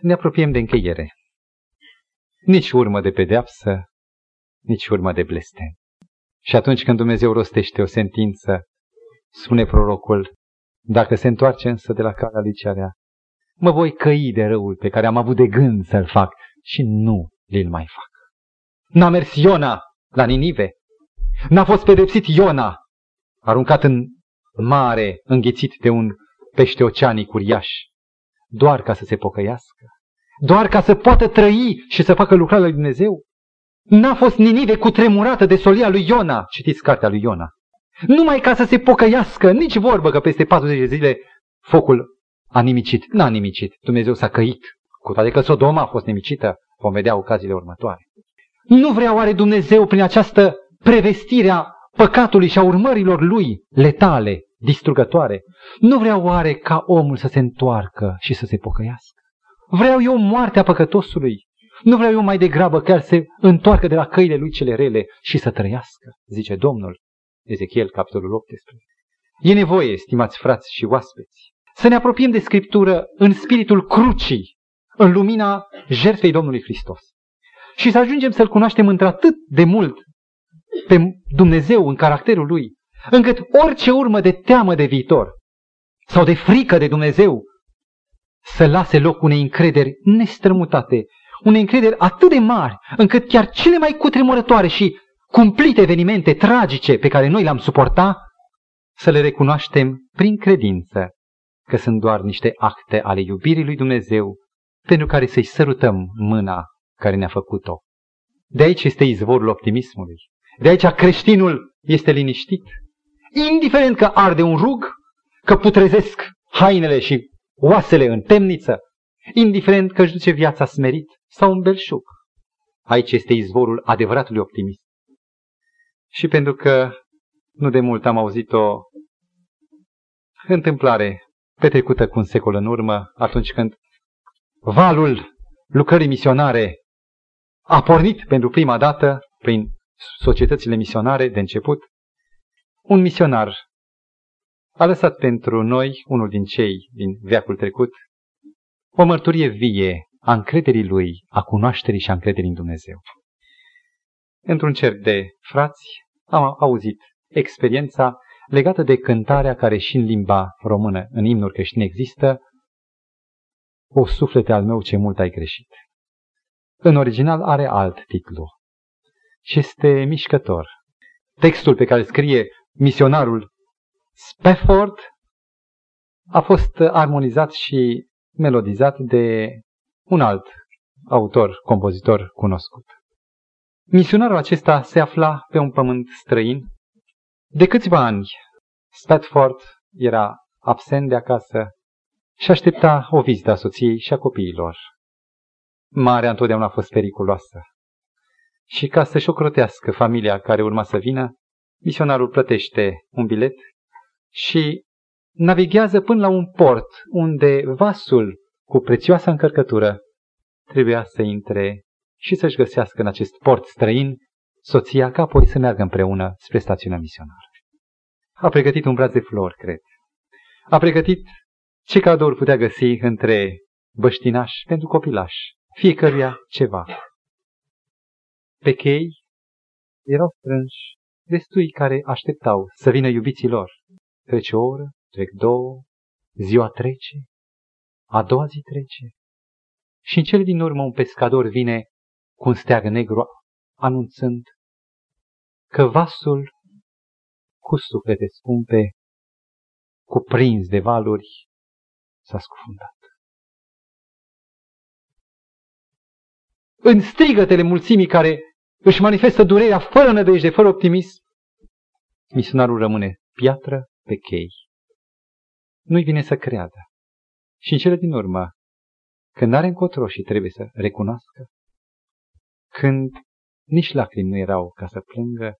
Ne apropiem de încheiere. Nici urmă de pedeapsă, nici urmă de blestem. Și atunci când Dumnezeu rostește o sentință, spune prorocul, dacă se întoarce însă de la calea lui cearea, mă voi căi de răul pe care am avut de gând să-l fac și nu l mai fac. N-a mers Iona la Ninive, n-a fost pedepsit Iona, aruncat în mare, înghițit de un pește oceanic uriaș, doar ca să se pocăiască, doar ca să poată trăi și să facă lucrarea lui Dumnezeu. N-a fost Ninive cu tremurată de solia lui Iona, citiți cartea lui Iona. Numai ca să se pocăiască, nici vorbă că peste 40 de zile focul a nimicit. N-a nimicit, Dumnezeu s-a căit. Cu toate că Sodoma a fost nimicită, vom vedea ocaziile următoare. Nu vrea oare Dumnezeu prin această prevestire a păcatului și a urmărilor lui letale, distrugătoare, nu vrea oare ca omul să se întoarcă și să se pocăiască? Vreau eu moartea păcătosului, nu vreau eu mai degrabă chiar să se întoarcă de la căile lui cele rele și să trăiască, zice Domnul. Ezechiel, capitolul 18. E nevoie, stimați frați și oaspeți, să ne apropiem de Scriptură în spiritul crucii, în lumina jertfei Domnului Hristos. Și să ajungem să-L cunoaștem într-atât de mult pe Dumnezeu în caracterul Lui, încât orice urmă de teamă de viitor sau de frică de Dumnezeu să lase loc unei încrederi nestrămutate unei încrederi atât de mari, încât chiar cele mai cutremurătoare și cumplite evenimente tragice pe care noi le-am suportat, să le recunoaștem prin credință că sunt doar niște acte ale iubirii lui Dumnezeu pentru care să-i sărutăm mâna care ne-a făcut-o. De aici este izvorul optimismului. De aici creștinul este liniștit. Indiferent că arde un rug, că putrezesc hainele și oasele în temniță, indiferent că își duce viața smerit sau un belșug. Aici este izvorul adevăratului optimism. Și pentru că nu de mult am auzit o întâmplare petrecută cu un secol în urmă, atunci când valul lucrării misionare a pornit pentru prima dată prin societățile misionare de început, un misionar a lăsat pentru noi, unul din cei din veacul trecut, o mărturie vie a încrederii lui, a cunoașterii și a încrederii în Dumnezeu. Într-un cerc de frați am auzit experiența legată de cântarea care și în limba română, în imnuri creștine există, O suflete al meu ce mult ai greșit. În original are alt titlu și este mișcător. Textul pe care scrie misionarul Spafford a fost armonizat și melodizat de un alt autor, compozitor cunoscut. Misionarul acesta se afla pe un pământ străin. De câțiva ani, Spatford era absent de acasă și aștepta o vizită a soției și a copiilor. Marea întotdeauna a fost periculoasă. Și ca să-și ocrotească familia care urma să vină, misionarul plătește un bilet și navighează până la un port unde vasul cu prețioasa încărcătură trebuia să intre și să-și găsească în acest port străin soția ca apoi să meargă împreună spre stațiunea misionară. A pregătit un braț de flori, cred. A pregătit ce cadouri putea găsi între băștinaș, pentru copilaș, fiecăruia ceva. Pe chei erau strânși destui care așteptau să vină iubiții lor. Trece o oră, trec două, ziua trece, a doua zi trece. Și în cele din urmă un pescador vine cu un steag negru anunțând că vasul cu suflete scumpe, cuprins de valuri, s-a scufundat. În strigătele mulțimii care își manifestă durerea fără nădejde, fără optimism, misionarul rămâne piatră pe chei. Nu-i vine să creadă. Și în cele din urmă, când are încotro și trebuie să recunoască, când nici lacrimi nu erau ca să plângă,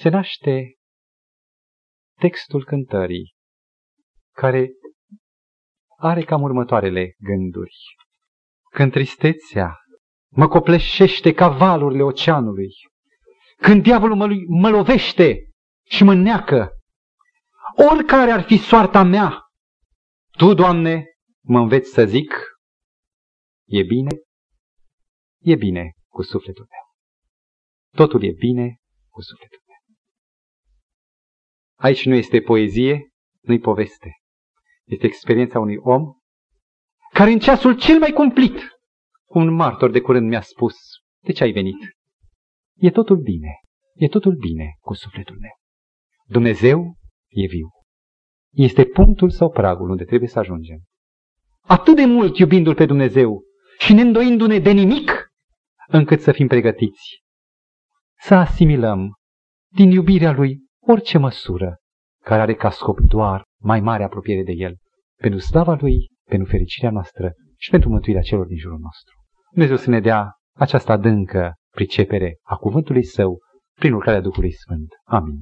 se naște textul cântării, care are cam următoarele gânduri. Când tristețea mă copleșește ca valurile oceanului, când diavolul mă, mă lovește și mă neacă, oricare ar fi soarta mea, Tu, Doamne, mă înveți să zic, e bine, e bine cu sufletul meu. Totul e bine cu sufletul meu. Aici nu este poezie, nu-i poveste. Este experiența unui om care în ceasul cel mai cumplit, un martor de curând mi-a spus, de ce ai venit? E totul bine, e totul bine cu sufletul meu. Dumnezeu e viu. Este punctul sau pragul unde trebuie să ajungem. Atât de mult iubindu-L pe Dumnezeu și neîndoindu-ne de nimic, încât să fim pregătiți să asimilăm din iubirea Lui orice măsură care are ca scop doar mai mare apropiere de El, pentru slava Lui, pentru fericirea noastră și pentru mântuirea celor din jurul nostru. Dumnezeu să ne dea această adâncă pricepere a cuvântului Său prin lucrarea Duhului Sfânt. Amin.